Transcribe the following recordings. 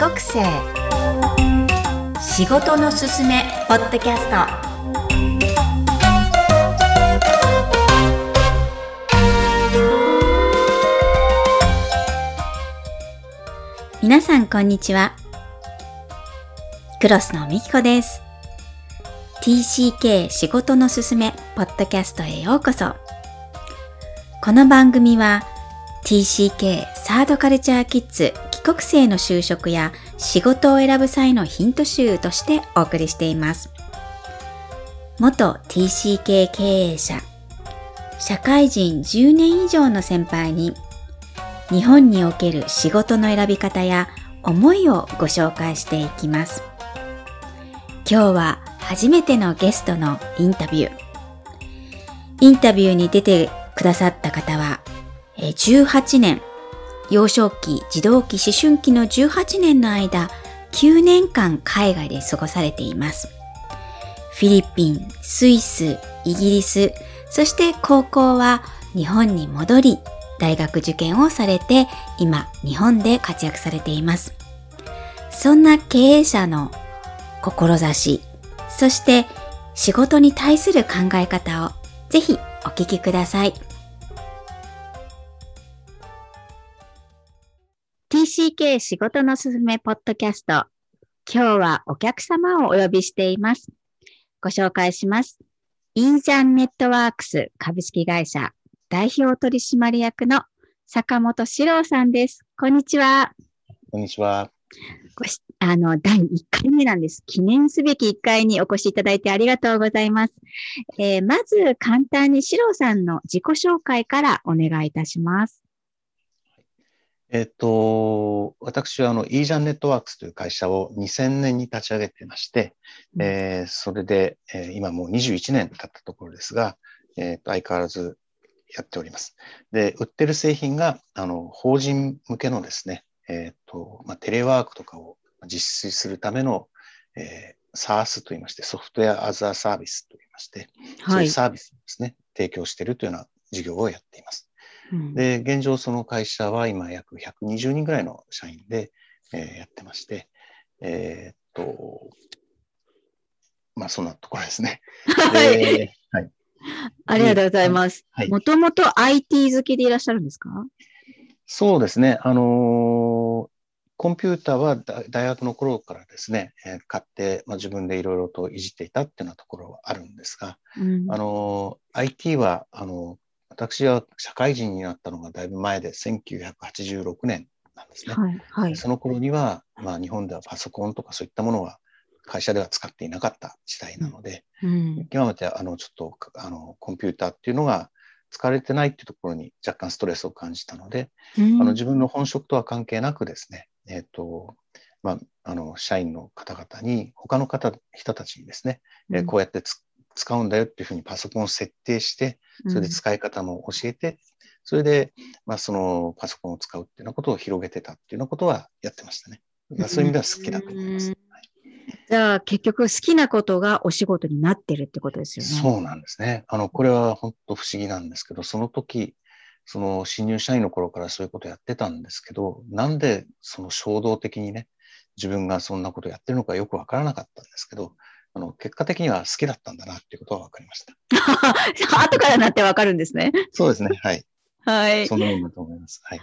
国生仕事のすすめポッドキャスト。皆さんこんにちは。クロスのみきこです。TCK 仕事のすすめポッドキャストへようこそ。この番組は TCK サードカルチャーキッズ国生の就職や仕事を選ぶ際のヒント集としてお送りしています。元 TCK 経営者、社会人10年以上の先輩に日本における仕事の選び方や思いをご紹介していきます。今日は初めてのゲストのインタビュー。インタビューに出てくださった方は18年、幼少期、児童期、思春期の18年の間、9年間海外で過ごされています。フィリピン、スイス、イギリス、そして高校は日本に戻り、大学受験をされて、今、日本で活躍されています。そんな経営者の志、そして仕事に対する考え方をぜひお聞きください。TCK 仕事のすすめポッドキャスト。今日はお客様をお呼びしています。ご紹介します。イージャンネットワークス株式会社代表取締役の坂本史郎さんです。こんにちは。こんにちは。あの、第1回目なんです。記念すべき1回にお越しいただいてありがとうございます。えー、まず簡単に史郎さんの自己紹介からお願いいたします。えっと、私はあの、イージャンネットワークスという会社を2000年に立ち上げてまして、うん、えー、それで、えー、今もう21年経ったところですが、えー、と相変わらずやっております。で、売ってる製品が、あの、法人向けのですね、えっ、と、まあ、テレワークとかを実施するための、えー、SARS と言いまして、ソフトウェアアザーサービスと言いまして、はい、そういうサービスですね、提供しているというような事業をやっています。で、現状その会社は今約120人ぐらいの社員で、えー、やってまして、えー、っと、まあそんなところですね。はい。はい。ありがとうございます。もともと IT 好きでいらっしゃるんですか？そうですね。あのー、コンピューターは大学の頃からですね、えー、買って、まあ、自分でいろいろといじっていたっていうようなところはあるんですが、うん、あのー、IT は、あの私は社会人になったのがだいぶ前で1986年なんですね。はいはい、その頃には、まあ、日本ではパソコンとかそういったものは会社では使っていなかった時代なので、うん、極めてあのちょっとあのコンピューターっていうのが使われてないっていうところに若干ストレスを感じたので、うん、あの自分の本職とは関係なくですね、えっ、ー、と、まあ、あの社員の方々に他の方人たちにですね、うん、えー、こうやって使うんだよっていうふうにパソコンを設定して、それで使い方も教えて、うん、それで、まあ、そのパソコンを使うっていうようなことを広げてたっていうようなことはやってましたね。そういう意味では好きだと思います。じゃあ結局好きなことがお仕事になってるってことですよね。そうなんですね。あの、これは本当不思議なんですけど、その時、その新入社員の頃からそういうことやってたんですけど、なんでその衝動的にね、自分がそんなことやってるのかよくわからなかったんですけど、あの、結果的には好きだったんだなっていうことは分かりました。後からなって分かるんですね。そうですね。はい。はい。そのようだと思います。はい。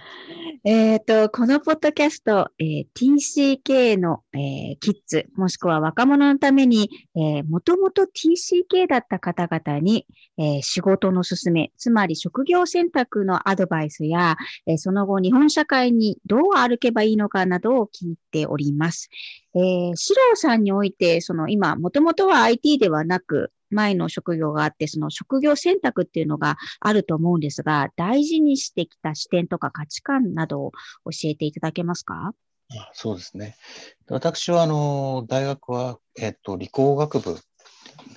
えっ、と、このポッドキャスト、えー、TCK の、えー、キッズ、もしくは若者のために、えー、もともと TCK だった方々に、えー、仕事の勧め、つまり職業選択のアドバイスや、えー、その後日本社会にどう歩けばいいのかなどを聞いております。えー、シローさんにおいて、その今、もともとは IT ではなく、前の職業があって、その職業選択っていうのがあると思うんですが、大事にしてきた視点とか価値観などを教えていただけますか？あそうですね。私は、あの、大学は、えっ、と、理工学部で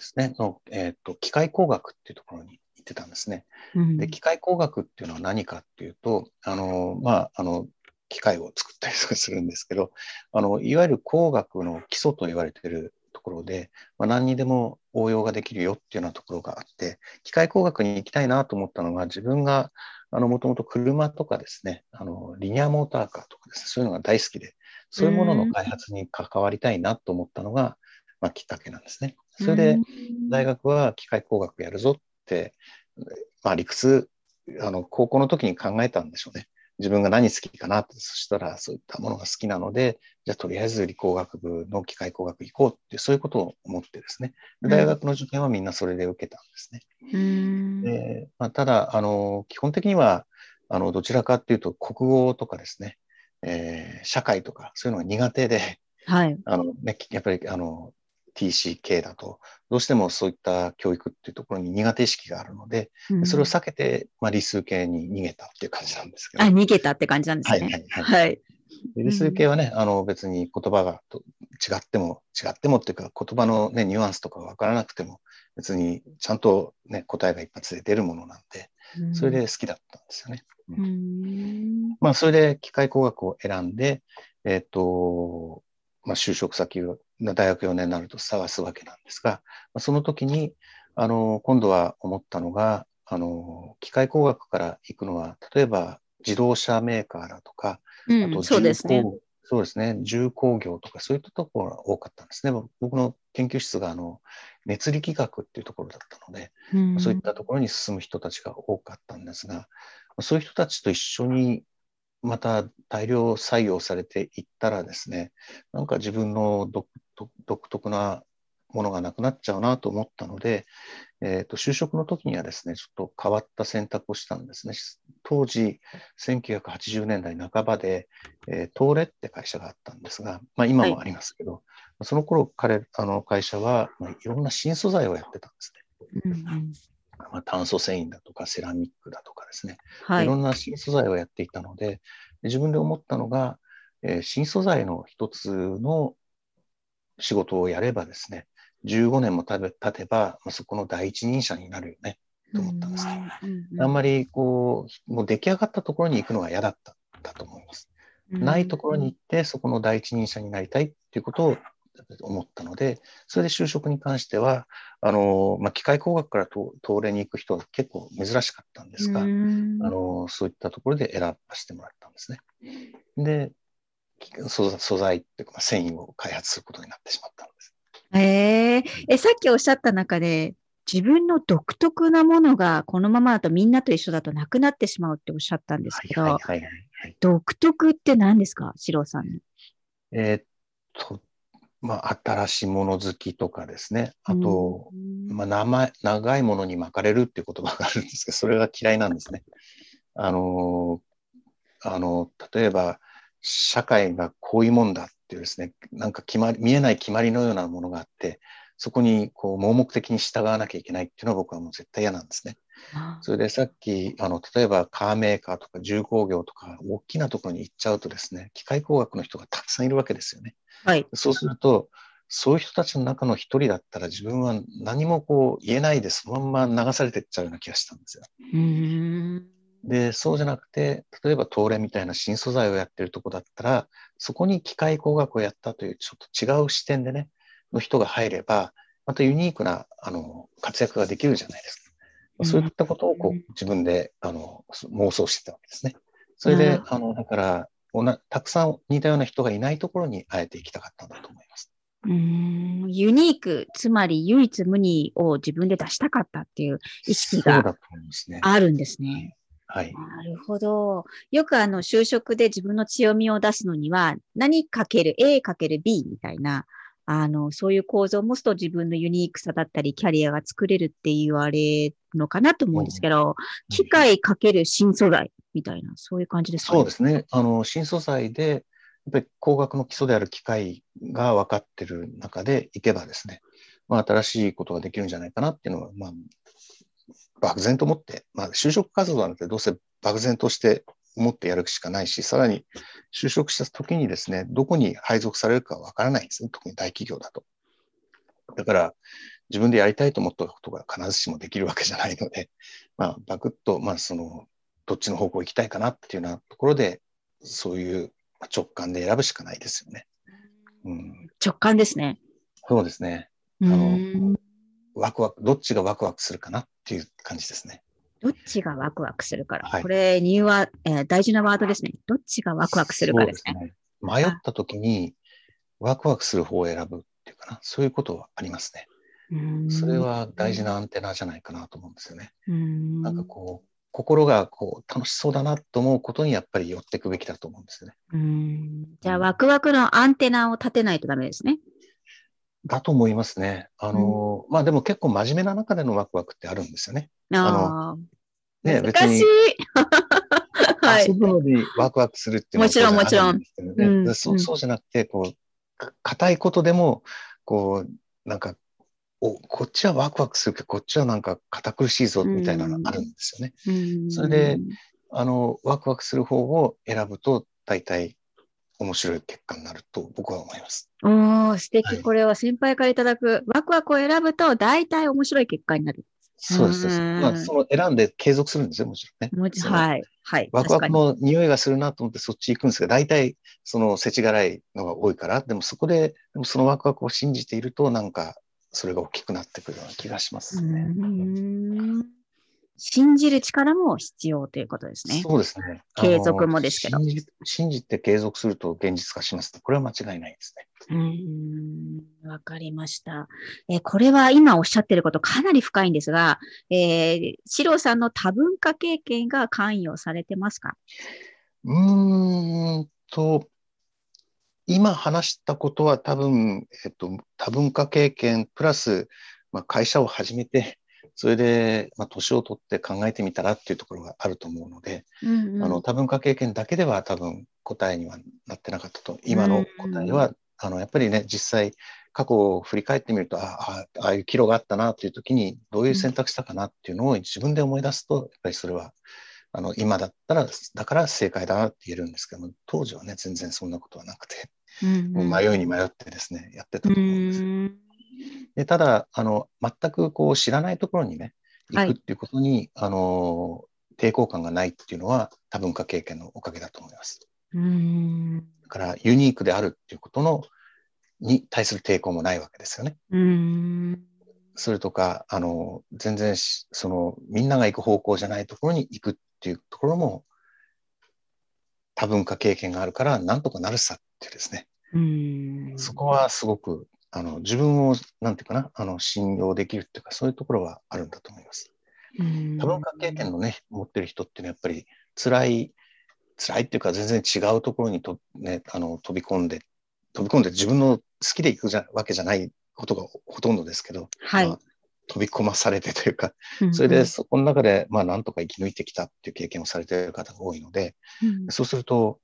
すね、の、えっ、と、機械工学っていうところに行ってたんですね。うん、で、機械工学っていうのは何かっていうと、あの、まあ、あの、機械を作ったりとかするんですけど、あの、いわゆる工学の基礎と言われているところで、まあ、何にでも応用ができるよっていうようなところがあって、機械工学に行きたいなと思ったのが、自分があの、もともと車とかですね、あの、リニアモーターカーとかですね、そういうのが大好きで、そういうものの開発に関わりたいなと思ったのが、まあ、きっかけなんですね。それで、大学は機械工学やるぞって、まあ、理屈、あの、高校の時に考えたんでしょうね。自分が何好きかなって、そしたらそういったものが好きなので、じゃあとりあえず理工学部の機械工学行こうってそういうことを思ってですね。大学の受験はみんなそれで受けたんですね。うん、でまあ、ただ、あの、基本的には、あの、どちらかっていうと国語とかですね、えー、社会とかそういうのが苦手で、はい。あの、ね、やっぱり、あの、TCK だと、どうしてもそういった教育っていうところに苦手意識があるので、うん、それを避けて、まあ、理数系に逃げたっていう感じなんですけど。あ、逃げたって感じなんですね。はい、はい、はい。はい、理数系はね、あの別に言葉が違っても、違ってもっていうか、言葉のね、ニュアンスとかわからなくても、別にちゃんとね、答えが一発で出るものなんで、それで好きだったんですよね。うん、まあ、それで機械工学を選んで、えっ、ー、と、まあ、就職先が大学4年になると探すわけなんですが、その時に、あの、今度は思ったのが、あの、機械工学から行くのは、例えば自動車メーカーだとか、うん、あとそうですね。そうですね。重工業とかそういったところが多かったんですね。僕の研究室があの熱力学っていうところだったので、うん、そういったところに進む人たちが多かったんですが、そういう人たちと一緒にまた大量採用されていったらですね、なんか自分の独特なものがなくなっちゃうなと思ったので、えー、と就職の時にはですね、ちょっと変わった選択をしたんですね。当時、1980年代半ばで、えー、東レって会社があったんですが、まあ、今もありますけど、はい、その頃彼、あの会社は、まあ、いろんな新素材をやってたんですね。うんうんまあ、炭素繊維だとかセラミックだとかですね、はい、いろんな新素材をやっていたので、自分で思ったのが、えー、新素材の一つの仕事をやればですね、15年も経てば、まあ、そこの第一人者になるよね、と思ったんですね。あんまりこう、もう出来上がったところに行くのが嫌だっただと思います。ないところに行って、そこの第一人者になりたいっていうことを思ったので、それで就職に関しては、あの、まあ、機械工学から東レに行く人は結構珍しかったんですが、あの、そういったところで選ばせてもらったんですね。で、素材っていうか、繊維を開発することになってしまったんです。えー、え、さっきおっしゃった中で、自分の独特なものがこのままだとみんなと一緒だとなくなってしまうっておっしゃったんですけど、独特って何ですか、四郎さん。えー、っと、まあ、新しいもの好きとかですね。あと、まあ、名前、長いものに巻かれるっていう言葉があるんですけど、それが嫌いなんですね。あの、あの、例えば、社会がこういうもんだっていうですね、なんか決まり、見えない決まりのようなものがあって、そこにこう盲目的に従わなきゃいけないっていうのは僕はもう絶対嫌なんですね。それでさっき、あの、例えばカーメーカーとか重工業とか大きなところに行っちゃうとですね、機械工学の人がたくさんいるわけですよね。はい。そうすると、そういう人たちの中の一人だったら自分は何もこう言えないでそのまま流されていっちゃうような気がしたんですよ。で、そうじゃなくて、例えば東レみたいな新素材をやってるとこだったら、そこに機械工学をやったというちょっと違う視点でね、の人が入れば、またユニークなあの活躍ができるじゃないですか。そういったことをこう自分であの妄想してたわけですね。それで、あのだからたくさん似たような人がいないところにあえて行きたかったんだと思います。うんユニーク、つまり唯一無二を自分で出したかったっていう意識があるんですね。はい。なるほど。よくあの、就職で自分の強みを出すのには、何かける A かける B みたいな、あの、そういう構造を持つと自分のユニークさだったり、キャリアが作れるって言われるのかなと思うんですけど、機械かける新素材みたいな、そういう感じですか、ね、そうですね。あの、新素材で、やっぱり工学の基礎である機械が分かってる中でいけばですね、まあ、新しいことができるんじゃないかなっていうのは、まあ、漠然と思って、まあ、就職活動なんてどうせ漠然として思ってやるしかないし、さらに就職した時にですね、どこに配属されるかわからないんですね。特に大企業だと。だから、自分でやりたいと思ったことが必ずしもできるわけじゃないので、まあ、バクッと、まあ、その、どっちの方向行きたいかなっていうようなところで、そういう直感で選ぶしかないですよね。うん、直感ですね。そうですね。あの、ワクワク、どっちがワクワクするかなっていう感じですね。どっちがワクワクするから。はい、これ、理由は、えー、大事なワードですね。どっちがワクワクするかですね。すね迷った時にワクワクする方を選ぶっていうかな、そういうことはありますね。それは大事なアンテナじゃないかなと思うんですよね。んなんかこう、心がこう楽しそうだなと思うことにやっぱり寄っていくべきだと思うんですよね。うんじゃあ、ワクワクのアンテナを立てないとダメですね。だと思いますね。あの、うん、まあでも結構真面目な中でのワクワクってあるんですよね。あのね、別に。遊ぶのにワクワクするっていうのは、もちろんもちろん。うん、そうそうじゃなくて、こう、硬いことでも、こう、なんか、おこっちはワクワクするけど、こっちはなんか堅苦しいぞみたいなのがあるんですよね。うん、それで、あの、ワクワクする方を選ぶと、大体面白い結果になると僕は思います。お素敵、はい、これは先輩からいただく、ワクワクを選ぶと大体面白い結果になる。そうです。まあ、その選んで継続するんですよ、もちろんね。もちろん。はい。はい。ワクワクの匂いがするなと思ってそっち行くんですけど、大体その世知辛いのが多いから、でもそこで、でもそのワクワクを信じていると、なんかそれが大きくなってくるような気がしますね。信じる力も必要ということですね。そうですね。継続もですけど。信じ信じて継続すると現実化します。これは間違いないですね。うん、わかりました。えー、これは今おっしゃってることかなり深いんですが、えー、シロさんの多文化経験が関与されてますか？うーんと、今話したことは多分、えっと、多文化経験プラス、まあ、会社を始めて、それで、まあ、年を取って考えてみたらっていうところがあると思うので、うんうん、あの多文化経験だけでは多分答えにはなってなかったと。今の答えは、うんうん、あのやっぱりね、実際過去を振り返ってみると、ああ、ああいう岐路があったなっていう時に、どういう選択したかなっていうのを自分で思い出すと、やっぱりそれは、あの今だったら、だから正解だなって言えるんですけども、当時はね、全然そんなことはなくて、うんうん、迷いに迷ってですね、やってたと思うんです。でただあの、全くこう知らないところにね、行くっていうことに、はい、あの抵抗感がないっていうのは多文化経験のおかげだと思います。うんだからユニークであるっていうことのに対する抵抗もないわけですよね。うんそれとかあの全然そのみんなが行く方向じゃないところに行くっていうところも多文化経験があるからなんとかなるさっていうですね。うんそこはすごくあの自分を、なんていうかな、あの信用できるっていうか、そういうところはあるんだと思います。多文化経験のね、持ってる人っていうのはやっぱり辛い、辛いっていうか全然違うところにと、ね、あの飛び込んで、飛び込んで自分の好きで行くじゃわけじゃないことがほとんどですけど、はい。まあ、飛び込まされてというか、それでそこの中で、まあ、なんとか生き抜いてきたっていう経験をされている方が多いので、うん、そうすると、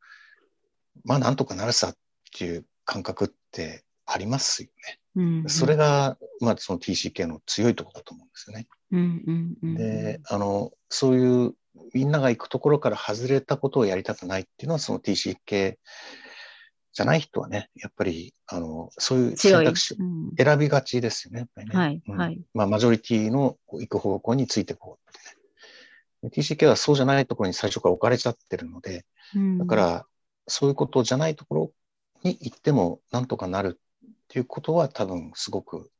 まあ、なんとかなるさっていう感覚ってありますよね。うんうん、それが、まあ、その TCK の強いところだと思うんですよね。うんうんうん、であのそういうみんなが行くところから外れたことをやりたくないっていうのはその TCK じゃない人はねやっぱりあのそういう選択肢を選びがちですよね。やっぱりねはいはい、まあ、マジョリティの行く方向についていこうってね。TCK はそうじゃないところに最初から置かれちゃってるので、うん、だからそういうことじゃないところに行ってもなんとかなるっていうことは多分すごく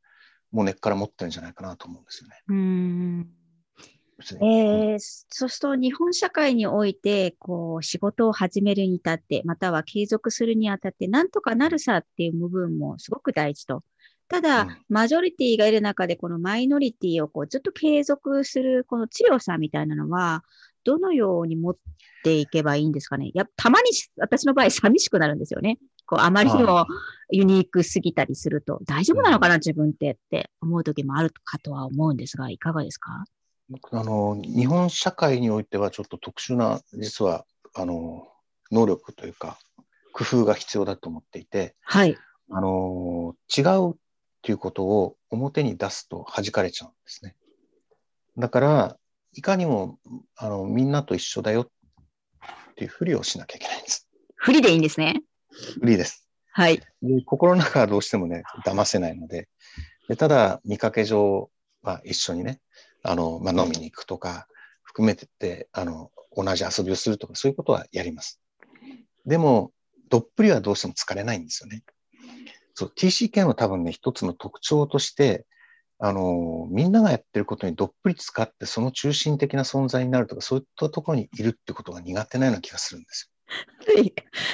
もう根っから持ってるんじゃないかなと思うんですよね。うんえー、そうすると日本社会においてこう仕事を始めるに至ってまたは継続するにあたってなんとかなるさっていう部分もすごく大事と。ただ、うん、マジョリティがいる中でこのマイノリティをこうずっと継続するこの強さみたいなのはどのように持っていけばいいんですかね。やたまに私の場合寂しくなるんですよね。こう、あまりにもユニークすぎたりすると、大丈夫なのかな、自分ってって思う時もあるかとは思うんですが、いかがですか？あの、日本社会においてはちょっと特殊な、実は、あの、能力というか、工夫が必要だと思っていて、はい。あの、違うっていうことを表に出すと弾かれちゃうんですね。だから、いかにも、あの、みんなと一緒だよっていうふりをしなきゃいけないんです。ふりでいいんですね。フリーです。はい。で心の中はどうしてもね、騙せないので、でただ、見かけ上は一緒にね、あの、まあ、飲みに行くとか、含めてて、あの、同じ遊びをするとか、そういうことはやります。でも、どっぷりはどうしても疲れないんですよね。そう、TCK の多分ね、一つの特徴として、あの、みんながやってることにどっぷり使って、その中心的な存在になるとか、そういったところにいるってことが苦手なような気がするんです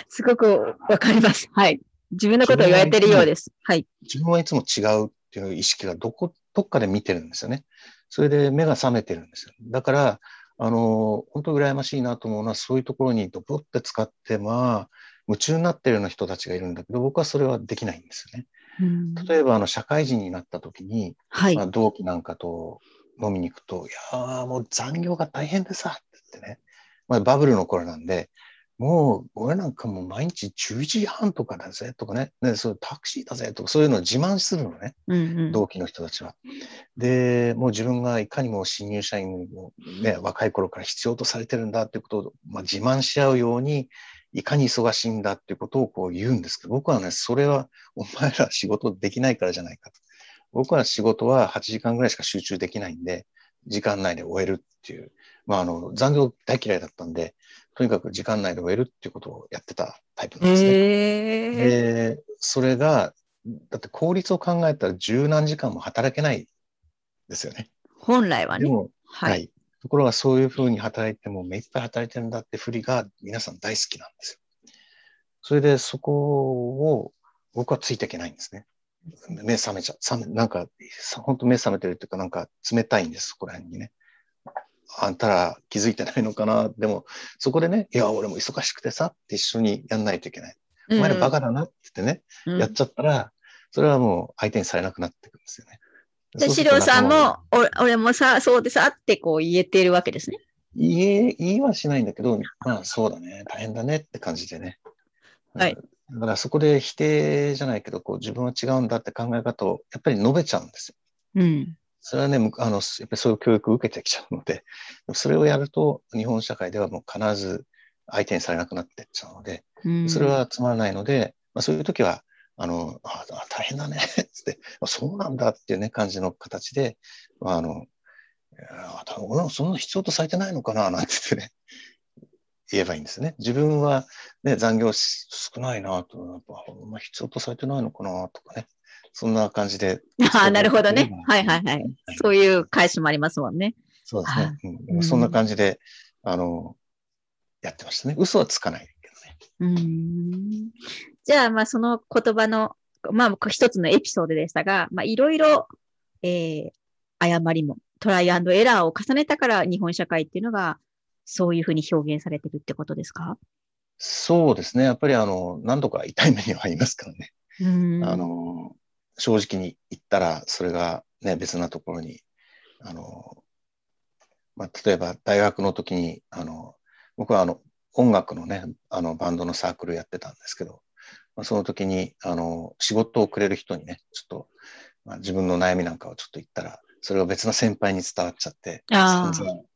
すごくわかります。はい。自分のことを言われてるようです。はい。自分はいつも違うっていう意識がどこ、どっかで見てるんですよね。それで目が覚めてるんですよ。だから、あの、本当羨ましいなと思うのは、そういうところにドボって使って、まあ、夢中になってるような人たちがいるんだけど、僕はそれはできないんですよね。例えば、あの、社会人になった時に、はい、まあ、同期なんかと飲みに行くと、いやもう残業が大変でさ、って言ってね、まあ、バブルの頃なんで、もう、俺なんかもう毎日10時半とかだぜとかね、ねそうタクシーだぜとか、そういうのを自慢するのね、うんうん、同期の人たちは。で、もう自分がいかにも新入社員をね、若い頃から必要とされてるんだっていうことを、まあ、自慢し合うように、いかに忙しいんだっていうことをこう言うんですけど、僕はね、それはお前ら仕事できないからじゃないかと。僕は仕事は8時間ぐらいしか集中できないんで、時間内で終えるっていう、まあ、あの、残業大嫌いだったんで、とにかく時間内で終えるっていうことをやってたタイプなんですね。で、それが、だって効率を考えたら十何時間も働けないですよね。本来はね。はい、はい。ところがそういうふうに働いても目いっぱい働いてるんだって振りが皆さん大好きなんですよ。それでそこを僕はついていけないんですね。目覚めちゃ、覚め、なんか、本当目覚めてるっていうか、なんか冷たいんです、そこら辺にね。あんたら気づいてないのかな。でも、そこでね、いや、俺も忙しくてさって一緒にやんないといけない。お前らバカだなって言ってね、うん、やっちゃったら、それはもう相手にされなくなってくるんですよね。で、資料さんも、俺もさ、そうでさってこう言えてるわけですね。言え、言いはしないんだけど、まあそうだね、大変だねって感じでね。はい。だからそこで否定じゃないけど、こう自分は違うんだって考え方をやっぱり述べちゃうんですよ。うん。それはね、あの、やっぱりそういう教育を受けてきちゃうので、それをやると日本社会ではもう必ず相手にされなくなってっちゃうので、それはつまらないので、まあ、そういう時は、あの、あ大変だねって、そうなんだっていうね、感じの形で、あの、俺はそんな必要とされてないのかななんて言ってね、言えばいいんですね。自分は、ね、残業少ないなと、やっぱ、まあ、必要とされてないのかなとかね。そんな感じで。ああ、なるほどね。はいはいはい。そういう返しもありますもんね。そうですね。うん、そんな感じで、あの、やってましたね。嘘はつかないけどね。うんじゃあ、まあ、その言葉の、まあ、一つのエピソードでしたが、まあ、いろいろ、えー、誤りも、トライアンドエラーを重ねたから日本社会っていうのが、そういうふうに表現されてるってことですか？そうですね。やっぱりあの、何度か痛い目にはありますからね。あの、正直に言ったら、それがね、別なところに、あの、まあ、例えば大学の時に、あの、僕はあの、音楽のね、あの、バンドのサークルやってたんですけど、まあ、その時に、あの、仕事をくれる人にね、ちょっと、まあ、自分の悩みなんかをちょっと言ったら、それが別の先輩に伝わっちゃって、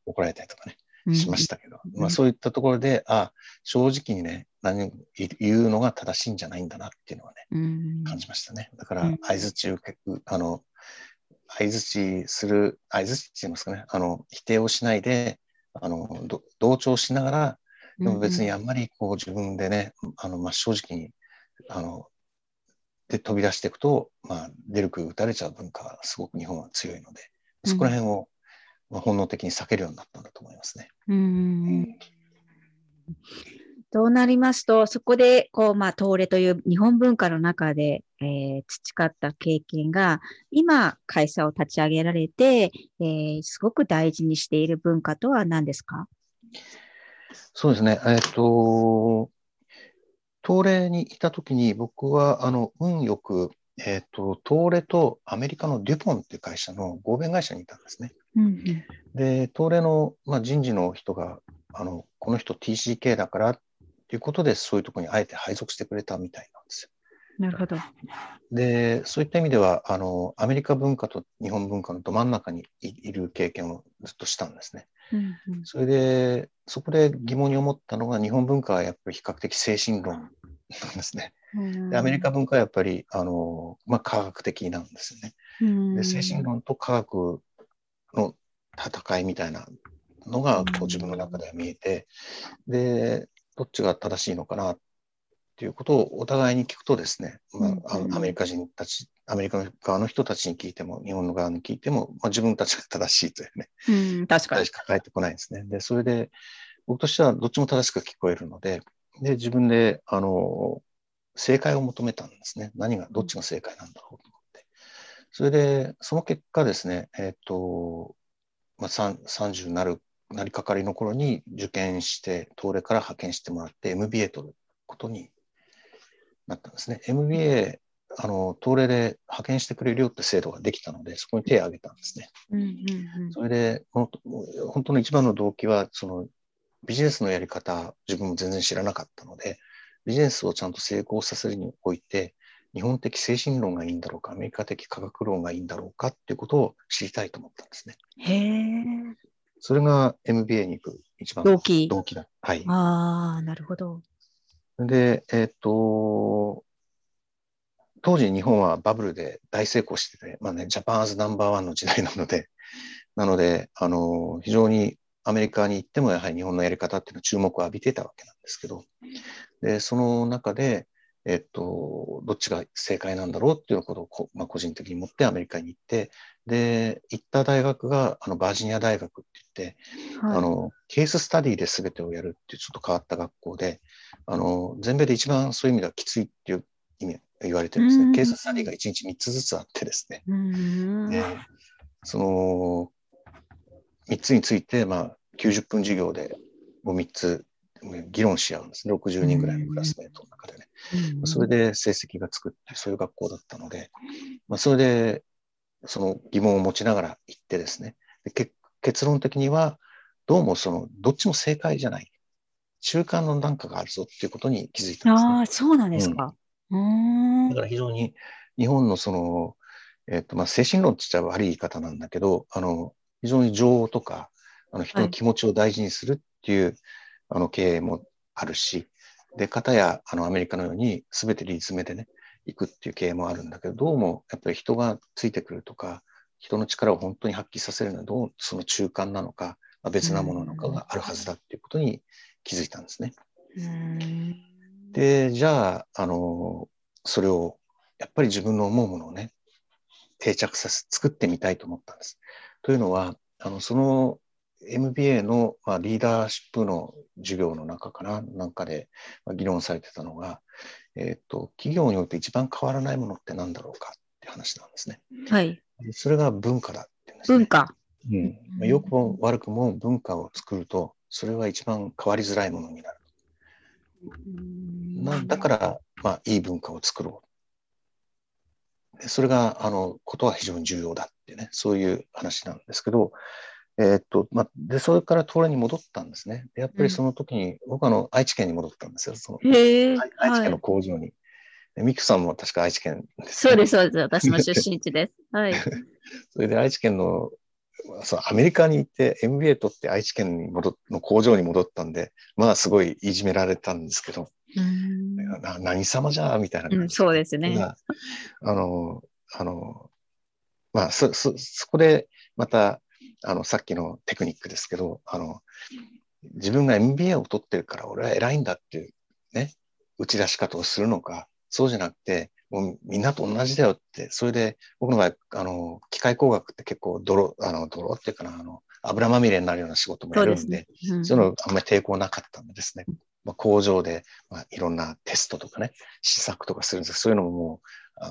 怒られたりとかね、しましたけど、うん、まあそういったところで、あ正直にね、何言うのが正しいんじゃないんだなっていうのはね、うん、感じましたね。だから、相づち受け、あの、相づちする、相づちって言いますかね、あの、否定をしないで、あの、同調しながら、でも別にあんまりこう自分でね、あの、まあ、正直に、あの、で飛び出していくと、まあ、出る杭打たれちゃう文化がすごく日本は強いので、そこら辺を、まあ、本能的に避けるようになったんだと思いますね。うん。そうなりますと、そこで、こう、まあ、東レという日本文化の中で、えー、培った経験が、今、会社を立ち上げられて、えー、すごく大事にしている文化とは何ですか？そうですね。えっ、と、東レにいたときに、僕は、あの、運よく、えっ、と、東レとアメリカのデュポンっていう会社の合弁会社にいたんですね。うんうん、で、東レの、まあ、人事の人が、あの、この人 TCK だからっていうことで、そういうところにあえて配属してくれたみたいなんですよ。なるほど。で、そういった意味では、あの、アメリカ文化と日本文化のど真ん中にいる経験をずっとしたんですね。うんうん、それで、そこで疑問に思ったのが、日本文化はやっぱり比較的精神論なんですね。でアメリカ文化はやっぱり、あの、まあ、科学的なんですよね。で精神論と科学の戦いみたいなのがこう自分の中では見えて、で、どっちが正しいのかなっていうことをお互いに聞くとですね、まあ、アメリカ人たち、アメリカ側の人たちに聞いても、日本の側に聞いても、まあ、自分たちが正しいというね、うん、確かに。しか返ってこないんですね。で、それで、僕としてはどっちも正しく聞こえるので、で、自分で、あの、正解を求めたんですね。何が、どっちが正解なんだろうと。それで、その結果ですね、えっ、ー、と、まあ、30なる、なりかかりの頃に受験して、東レから派遣してもらって MBA 取ることになったんですね。MBA、あの、東レで派遣してくれるよって制度ができたので、そこに手を挙げたんですね。うんうんうん、それで、本当の一番の動機は、そのビジネスのやり方、自分も全然知らなかったので、ビジネスをちゃんと成功させるにおいて、日本的精神論がいいんだろうか、アメリカ的科学論がいいんだろうかっていうことを知りたいと思ったんですね。へえ。それが MBA に行く一番動機。動機だ。はい。ああ、なるほど。で、えっ、ー、と、当時日本はバブルで大成功してて、まあね、ジャパンアズナンバーワンの時代なので、なので、あの、非常にアメリカに行ってもやはり日本のやり方っていうのは注目を浴びてたわけなんですけど、で、その中で、えっと、どっちが正解なんだろうっていうことをこ、まあ、個人的に持ってアメリカに行って、で、行った大学があのバージニア大学って言って、はい、あの、ケーススタディで全てをやるっていうちょっと変わった学校で、あの、全米で一番そういう意味ではきついっていう意味、言われてるんですね。ケーススタディが1日3つずつあってですね。で、その、3つについて、まあ、90分授業でもう3つ議論し合うんですね。60人ぐらいのクラスメートの中でね。それで成績がつくってそういう学校だったので、まあ、それでその疑問を持ちながら行ってですね。で結論的には、どうもその、どっちも正解じゃない。中間の段階があるぞっていうことに気づいたんです、ね。ああ、そうなんですか。うん、だから非常に日本のその、えっ、ー、と、まあ、精神論って言っちゃ悪い言い方なんだけど、あの、非常に情とか、あの人の気持ちを大事にするっていう、はい、あの経営もあるし、で、方やあのアメリカのように全てリズムでね、行くっていう経営もあるんだけど、どうもやっぱり人がついてくるとか、人の力を本当に発揮させるのはどうその中間なのか、まあ、別なものなのかがあるはずだっていうことに気づいたんですね。で、じゃあ、あの、それをやっぱり自分の思うものをね、定着させ、作ってみたいと思ったんです。というのは、あの、その MBA の、まあ、リーダーシップの授業の中かな、なんかで、まあ、議論されてたのが、えっ、ー、と、企業において一番変わらないものって何だろうかって話なんですね。はい。それが文化だってうんです、ね、文化。うん。まあ、よくも悪くも文化を作ると、それは一番変わりづらいものになる。まあ、だから、まあ、いい文化を作ろう。それが、あの、ことは非常に重要だってね、そういう話なんですけど、えー、っと、まあ、で、それから東レに戻ったんですね。で、やっぱりその時に、僕はあの、愛知県に戻ったんですよ。その愛知県の工場に。はい、ミクさんも確か愛知県です、ね、そうです、そうです。私の 出身地です。はい。それで愛知県の、そうアメリカに行って MBA 取って愛知県に戻の工場に戻ったんで、まあすごいいじめられたんですけど、な何様じゃみたいなうん、そうですね。あの、あの、まあそ、そ、そこでまたあの、さっきのテクニックですけど、あの、自分が MBA を取ってるから俺は偉いんだっていうね、打ち出し方をするのか、そうじゃなくて、もうみんなと同じだよって、それで僕の場合、あの、機械工学って結構泥、あの、泥っていうかな、あの、油まみれになるような仕事もやるんで、そう、ね。うん、いうのあんまり抵抗なかったんでですね、まあ、工場で、まあ、いろんなテストとかね、試作とかするんですそういうのももう、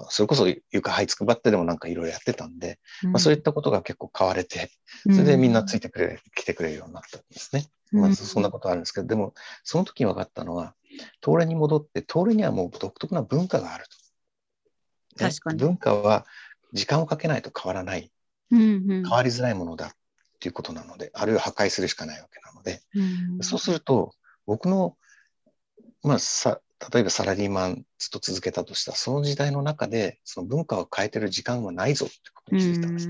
それこそ床這いつくばってでもなんかいろいろやってたんで、うん、まあ、そういったことが結構買われて、それでみんなついてくれ、来てくれるようになったんですね。まあ、そんなことあるんですけど、でも、その時に分かったのは、東レに戻って、東レにはもう独特な文化があると。確かに。文化は時間をかけないと変わらない。うんうん、変わりづらいものだっていうことなので、あるいは破壊するしかないわけなので、うん、そうすると、僕の、まあ、さ例えばサラリーマンずっと続けたとしたら、その時代の中で、その文化を変えてる時間はないぞってことに気づいたんです。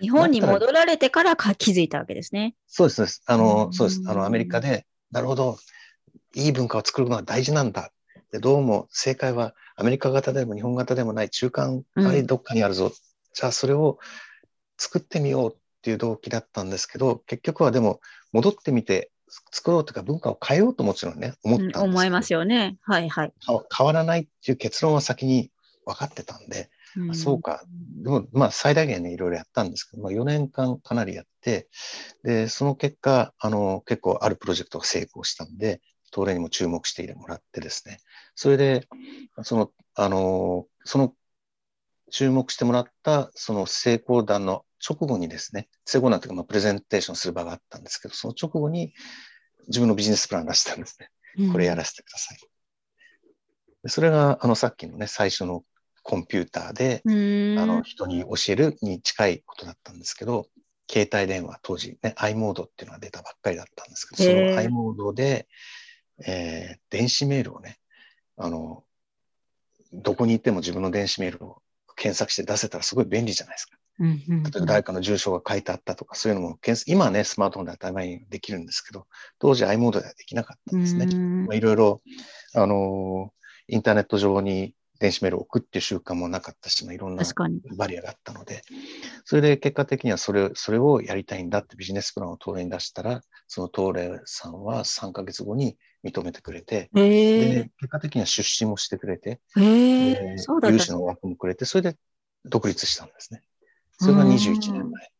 日本に戻られてからか気づいたわけですね。そうです、そうです。あの、そうです。あの、アメリカで、なるほど、いい文化を作るのは大事なんだ。でどうも正解はアメリカ型でも日本型でもない中間がどっかにあるぞ。うん、じゃあそれを作ってみようっていう動機だったんですけど、結局はでも戻ってみて作ろうとか文化を変えようともちろんね、思ったんです、思いますよね。はいはい。変わらないっていう結論は先に分かってたんで、うん、そうか。でも、まあ、最大限ね、いろいろやったんですけど、まあ、4年間かなりやって、で、その結果、あの、結構あるプロジェクトが成功したんで、東レにも注目してもらってですね、それで、その、あの、その、注目してもらった、その成功談の直後にですね、成功談というか、まあ、プレゼンテーションする場があったんですけど、その直後に自分のビジネスプラン出したんですね。これやらせてください。うん、それが、あの、さっきのね、最初のコンピューターで、あの、人に教えるに近いことだったんですけど、携帯電話、当時ね、i モードっていうのが出たばっかりだったんですけど、その i モードで、えー、電子メールをね、あの、どこに行っても自分の電子メールを検索して出せたらすごい便利じゃないですか。例えば誰かの住所が書いてあったとか、そういうのも、今はね、スマートフォンで当たり前にできるんですけど、当時 i モードではできなかったんですね。まあ、いろいろ、あのインターネット上に電子メールを置くっていう習慣もなかったし、まあ、いろんなバリアがあったので、それで結果的にはそれそれをやりたいんだってビジネスプランを東レに出したら、その東レさんは3ヶ月後に認めてくれて、で結果的には出資もしてくれて、融資の枠もくれて、それで独立したんですね。それが21年前。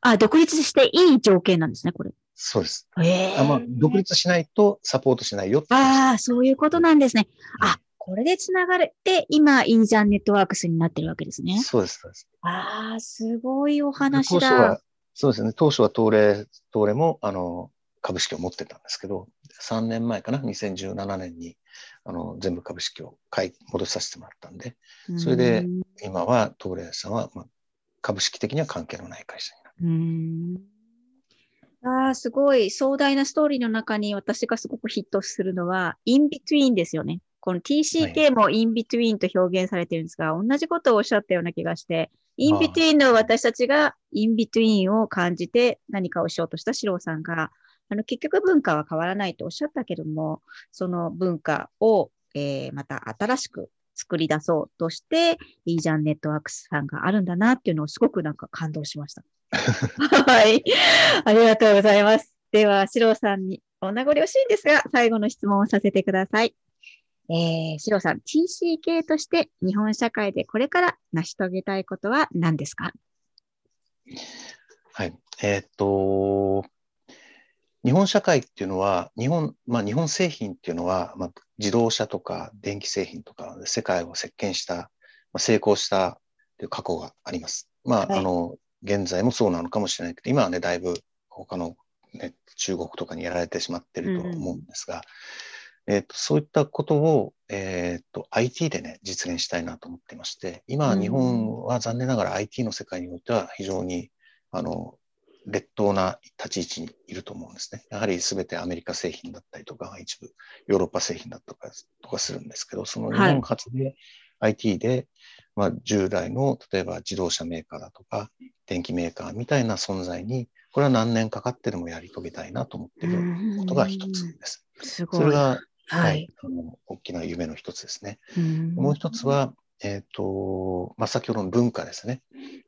あ、独立していい条件なんですね、これ。そうです。あまあ、独立しないとサポートしないよああ、そういうことなんですね。あ、これでつながれて、今、インジャンネットワークスになってるわけですね。そうです、そうです。ああ、すごいお話だ。そうですね。当初は東レ、東レも、あの、株式を持ってたんですけど、3年前かな、2017年に、あの、全部株式を買い戻させてもらったんで、それで、今は東レさんは、まあ、株式的には関係のない会社になる。ああ、すごい壮大なストーリーの中に私がすごくヒットするのは、 in between ですよね。この TCK も in between と表現されてるんですが、はい、同じことをおっしゃったような気がして、 in between の私たちが in between を感じて何かをしようとした史郎さんが、あの結局文化は変わらないとおっしゃったけども、その文化を、えー、また新しく作り出そうとして、いいじゃんネットワークスさんがあるんだなっていうのをすごくなんか感動しました。はい。ありがとうございます。では、四郎さんにお名残惜しいんですが、最後の質問をさせてください。えー、シロさん、TCK として日本社会でこれから成し遂げたいことは何ですか？はい。えー、っと、日本社会っていうのは、日本、まあ日本製品っていうのは、まあ自動車とか電気製品とか世界を席巻した、まあ、成功したという過去があります。まあ、はい、あの、現在もそうなのかもしれないけど、今はね、だいぶ他の、ね、中国とかにやられてしまってると思うんですが、うんえっ、と、そういったことを、えっ、と、IT でね、実現したいなと思っていまして、今、日本は残念ながら IT の世界においては非常に、あの、劣等な立ち位置にいると思うんですね。やはり全てアメリカ製品だったりとか、一部ヨーロッパ製品だとかとかするんですけど、その日本発で IT で、まあ、従来の例えば自動車メーカーだとか電気メーカーみたいな存在にこれは何年かかってでもやり遂げたいなと思っていることが一つです。すそれがはい、あの大きな夢の一つですね。もう一つは、えっ、ー、と、まあ、先ほどの文化ですね。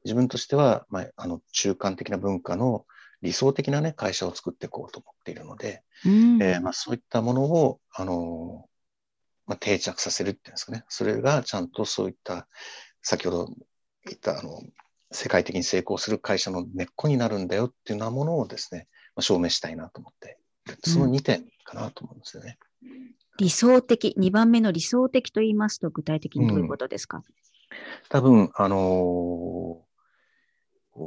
自分としては、まあ、あの中間的な文化の理想的な、ね、会社を作っていこうと思っているので、えー、まあ、そういったものを、あのまあ、定着させるっていうんですかね。それがちゃんとそういった、先ほど言ったあの世界的に成功する会社の根っこになるんだよっていうようなものをですね、まあ、証明したいなと思って、その2点かなと思うんですよね。理想的、2番目の理想的と言いますと、具体的にどういうことですか、うん、多分、あのー、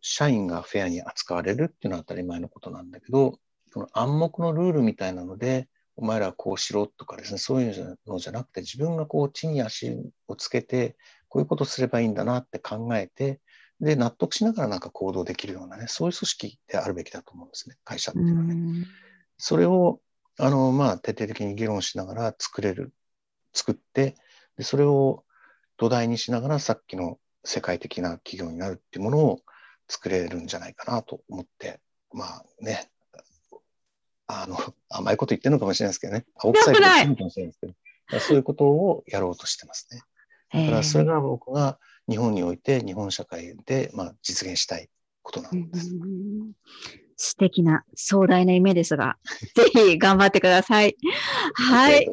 社員がフェアに扱われるっていうのは当たり前のことなんだけど、その暗黙のルールみたいなので、お前らこうしろとかですね、そういうのじゃなくて、自分がこう地に足をつけて、こういうことすればいいんだなって考えて、で、納得しながらなんか行動できるようなね、そういう組織であるべきだと思うんですね、会社っていうのはね。それをあの、まあ、徹底的に議論しながら作れる、作って、で、それを土台にしながらさっきの世界的な企業になるっていうものを作れるんじゃないかなと思って、まあね、あの、甘いこと言ってるのかもしれないですけどね。青臭いこと言ってるのかもしれないですけど、そういうことをやろうとしてますね。だからそれが僕が日本において日本社会で、まあ、実現したいことなんです。素敵な壮大な夢ですが、ぜひ頑張ってください。はい。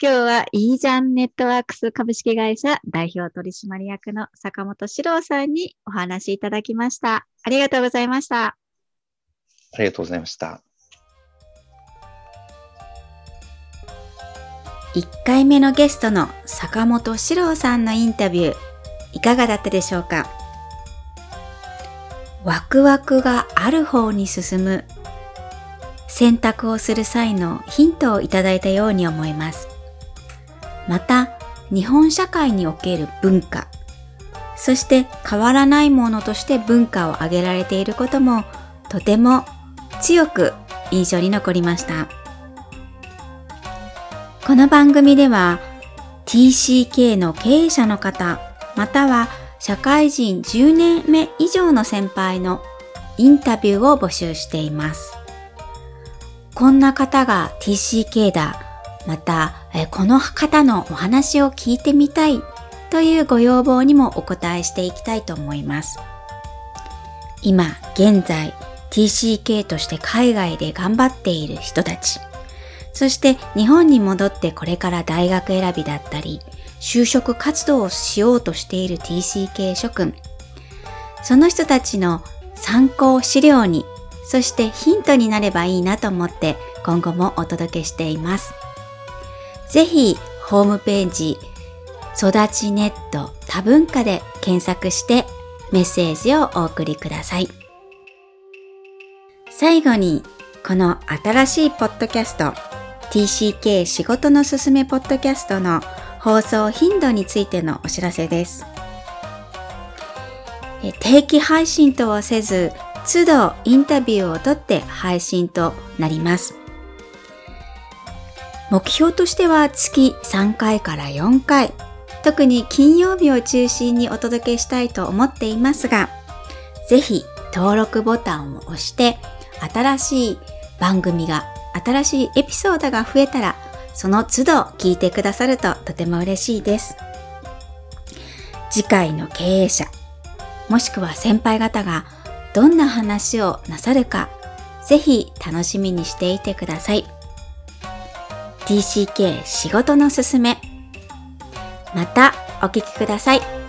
今日は e ジャンネットワークス株式会社代表取締役の坂本史郎さんにお話しいただきました。ありがとうございました。ありがとうございました。1回目のゲストの坂本史郎さんのインタビュー、いかがだったでしょうか？ワクワクがある方に進む選択をする際のヒントをいただいたように思います。また、日本社会における文化、そして変わらないものとして文化を挙げられていることもとても強く印象に残りました。この番組では TCK の経営者の方、または社会人10年目以上の先輩のインタビューを募集しています。こんな方が TCK だ。また、えこの方のお話を聞いてみたいというご要望にもお答えしていきたいと思います。今、現在、TCK として海外で頑張っている人たち、そして日本に戻ってこれから大学選びだったり、就職活動をしようとしている TCK 諸君、その人たちの参考資料にそしてヒントになればいいなと思って今後もお届けしています。ぜひホームページ育ちネット多文化で検索してメッセージをお送りください。最後にこの新しいポッドキャスト TCK 仕事のすすめポッドキャストの放送頻度についてのお知らせです。定期配信とはせず都度インタビューをとって配信となります。目標としては月3回から4回、特に金曜日を中心にお届けしたいと思っていますが、ぜひ登録ボタンを押して新しい番組が、新しいエピソードが増えたら、その都度聞いてくださるととても嬉しいです。次回の経営者、もしくは先輩方がどんな話をなさるか、ぜひ楽しみにしていてください。TCK 仕事のすすめ。またお聞きください。